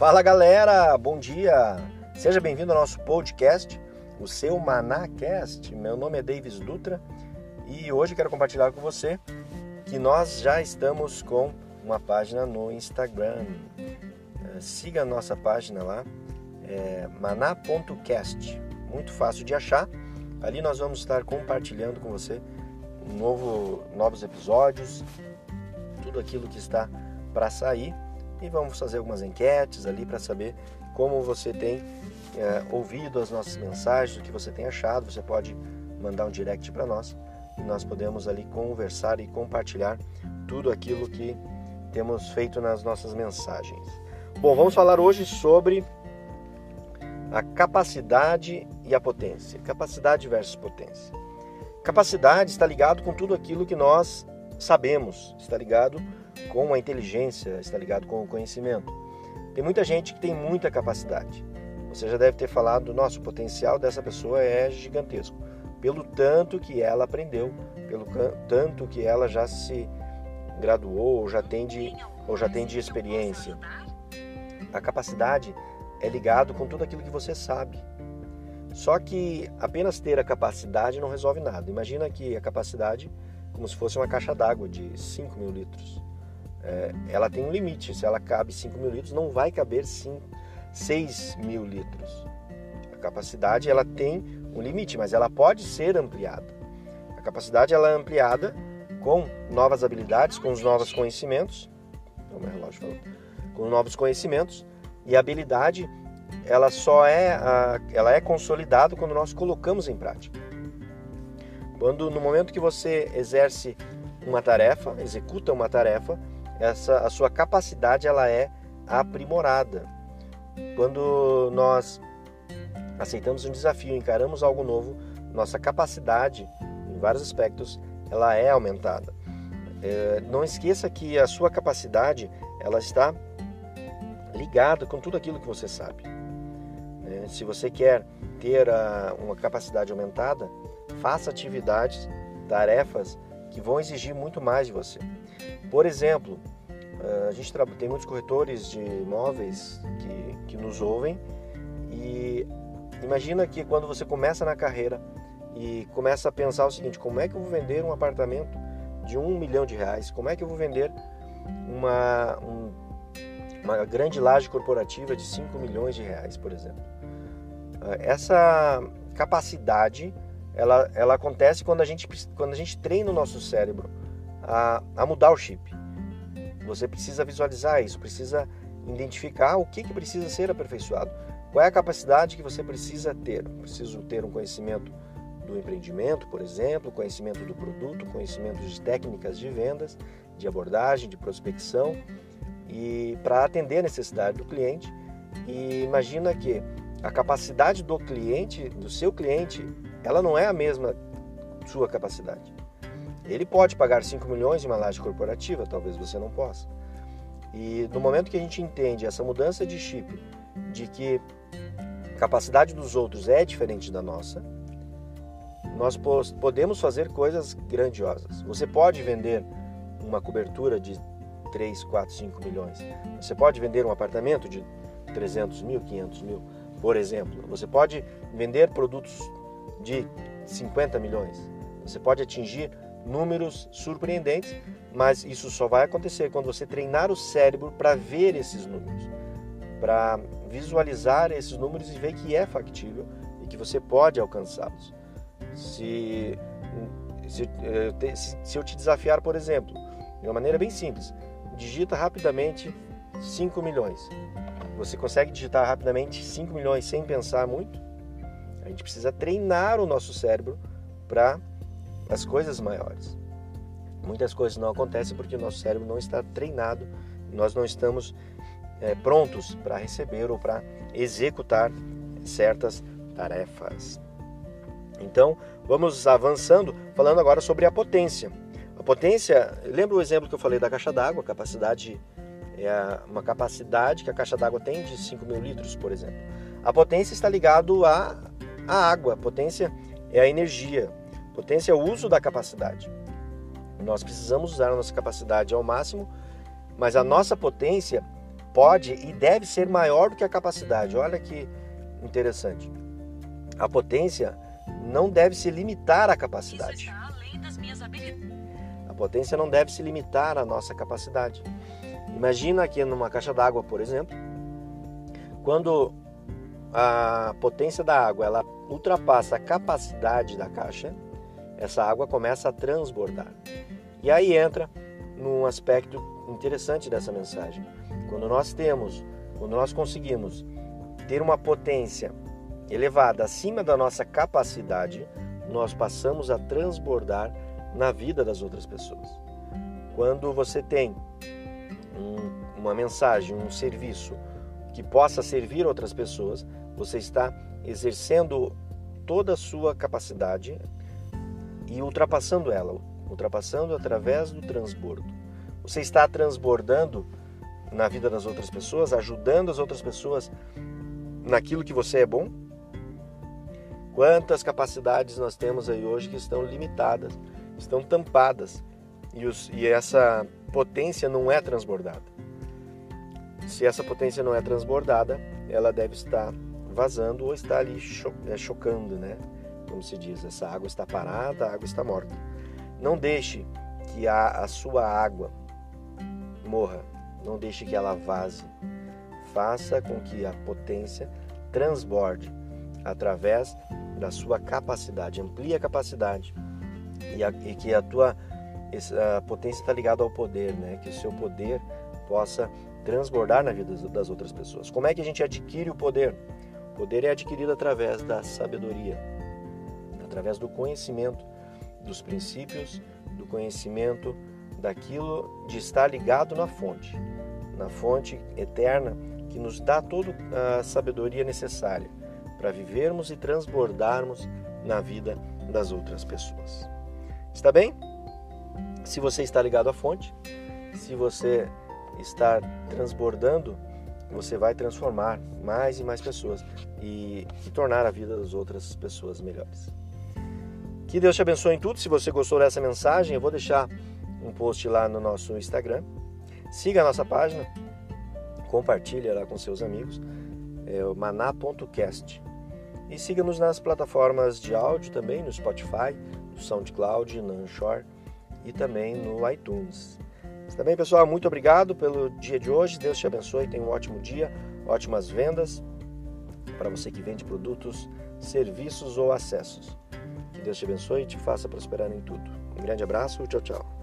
Fala galera, bom dia! Seja bem-vindo ao nosso podcast, o seu Manacast. Meu nome é Davis Dutra e hoje quero compartilhar com você que nós já estamos com uma página no Instagram. Eh, siga a nossa página lá, é maná.cast. Muito fácil de achar. Ali nós vamos estar compartilhando com você um novo, novos episódios, tudo aquilo que está para sair e vamos fazer algumas enquetes ali para saber como você tem é, ouvido as nossas mensagens, o que você tem achado. Você pode mandar um direct para nós e nós podemos ali conversar e compartilhar tudo aquilo que temos feito nas nossas mensagens. Bom, vamos falar hoje sobre a capacidade e a potência. Capacidade versus potência. Capacidade está ligado com tudo aquilo que nós sabemos, está ligado com a inteligência, está ligado com o conhecimento. Tem muita gente que tem muita capacidade. Você já deve ter falado, nosso o potencial dessa pessoa é gigantesco, pelo tanto que ela aprendeu, pelo tanto que ela já se graduou ou já tem de, ou já tem de experiência. A capacidade é ligado com tudo aquilo que você sabe. Só que apenas ter a capacidade não resolve nada. Imagina que a capacidade como se fosse uma caixa d'água de 5 mil litros. É, ela tem um limite. Se ela cabe 5 mil litros, não vai caber 5, 6 mil litros. A capacidade ela tem um limite, mas ela pode ser ampliada. A capacidade ela é ampliada com novas habilidades, com os novos conhecimentos. O meu relógio falou. Com novos conhecimentos e habilidade ela só é ela é consolidada quando nós colocamos em prática. Quando no momento que você exerce uma tarefa, executa uma tarefa, essa a sua capacidade ela é aprimorada. Quando nós aceitamos um desafio, encaramos algo novo, nossa capacidade em vários aspectos ela é aumentada. É, não esqueça que a sua capacidade ela está ligada com tudo aquilo que você sabe. É, se você quer ter a, uma capacidade aumentada, faça atividades, tarefas que vão exigir muito mais de você. Por exemplo, eh, a gente tem muitos corretores de imóveis que, que nos ouvem e imagina que quando você começa na carreira e começa a pensar o seguinte: como é que eu vou vender um apartamento de um milhão de reais? Como é que eu vou vender uma, um, uma grande laje corporativa de 5 milhões de reais, por exemplo? Eh, essa capacidade ela, ela acontece quando a, gente, quando a gente treina o nosso cérebro a, a mudar o chip. Você precisa visualizar isso, precisa identificar o que, que precisa ser aperfeiçoado. Qual é a capacidade que você precisa ter? Preciso ter um conhecimento do empreendimento, por exemplo, conhecimento do produto, conhecimento de técnicas de vendas, de abordagem, de prospecção e para atender a necessidade do cliente. E imagina que a capacidade do cliente, do seu cliente, ela não é a mesma sua capacidade. Ele pode pagar 5 milhões em uma laje corporativa, talvez você não possa. E no momento que a gente entende essa mudança de chip, de que a capacidade dos outros é diferente da nossa, nós podemos fazer coisas grandiosas. Você pode vender uma cobertura de 3, 4, 5 milhões. Você pode vender um apartamento de 300 mil, 500 mil, por exemplo. Você pode vender produtos de 50 milhões. Você pode atingir números surpreendentes, mas isso só vai acontecer quando você treinar o cérebro para ver esses números, para visualizar esses números e ver que é factível e que você pode alcançá-los. Se, se, eh, se eu te desafiar, por exemplo, de uma maneira bem simples, digita rapidamente 5 milhões. Você consegue digitar rapidamente 5 milhões sem pensar muito? A gente precisa treinar o nosso cérebro para as coisas maiores. Muitas coisas não acontecem porque o nosso cérebro não está treinado, nós não estamos é, prontos para receber ou para executar certas tarefas. Então, vamos avançando, falando agora sobre a potência. A potência, lembra o exemplo que eu falei da caixa d'água, capacidade é uma capacidade que a caixa d'água tem de 5 mil litros, por exemplo. A potência está ligado a a água. Potência é a energia. Potência é o uso da capacidade. Nós precisamos usar a nossa capacidade ao máximo, mas a nossa potência pode e deve ser maior do que a capacidade. Olha que interessante. A potência não deve se limitar à capacidade. A potência não deve se limitar à nossa capacidade. Imagina aqui numa caixa d'água, por exemplo, quando a potência da água ela ultrapassa a capacidade da caixa, essa água começa a transbordar. E aí entra num aspecto interessante dessa mensagem. Quando nós temos, quando nós conseguimos ter uma potência elevada acima da nossa capacidade, nós passamos a transbordar na vida das outras pessoas. Quando você tem um, uma mensagem, um serviço que possa servir outras pessoas, você está exercendo toda a sua capacidade e ultrapassando ela, ultrapassando através do transbordo. Você está transbordando na vida das outras pessoas, ajudando as outras pessoas naquilo que você é bom? Quantas capacidades nós temos aí hoje que estão limitadas, estão tampadas e, os, e essa potência não é transbordada. Se essa potência não é transbordada, ela deve estar vazando ou está ali cho é, chocando, né? Como se diz, essa água está parada, a água está morta. Não deixe que a, a sua água morra, não deixe que ela vaze. Faça com que a potência transborde através da sua capacidade, amplie a capacidade e, a, e que a tua a potência está ligada ao poder, né? Que o seu poder possa transbordar na vida das outras pessoas. Como é que a gente adquire o poder? O poder é adquirido através da sabedoria, através do conhecimento dos princípios, do conhecimento daquilo de estar ligado na fonte, na fonte eterna que nos dá toda a sabedoria necessária para vivermos e transbordarmos na vida das outras pessoas. Está bem? Se você está ligado à fonte, se você está transbordando, você vai transformar mais e mais pessoas e, e, tornar a vida das outras pessoas melhores. Que Deus te abençoe em tudo. Se você gostou dessa mensagem, eu vou deixar um post lá no nosso Instagram. Siga a nossa página, compartilhe lá com seus amigos, é o maná.cast. E siga-nos nas plataformas de áudio também, no Spotify, no SoundCloud, no Anchor e também no iTunes. Está bem, pessoal? Muito obrigado pelo dia de hoje. Deus te abençoe. Tenha um ótimo dia, ótimas vendas para você que vende produtos, serviços ou acessos. Deus te abençoe e te faça prosperar em tudo. Um grande abraço. Tchau, tchau.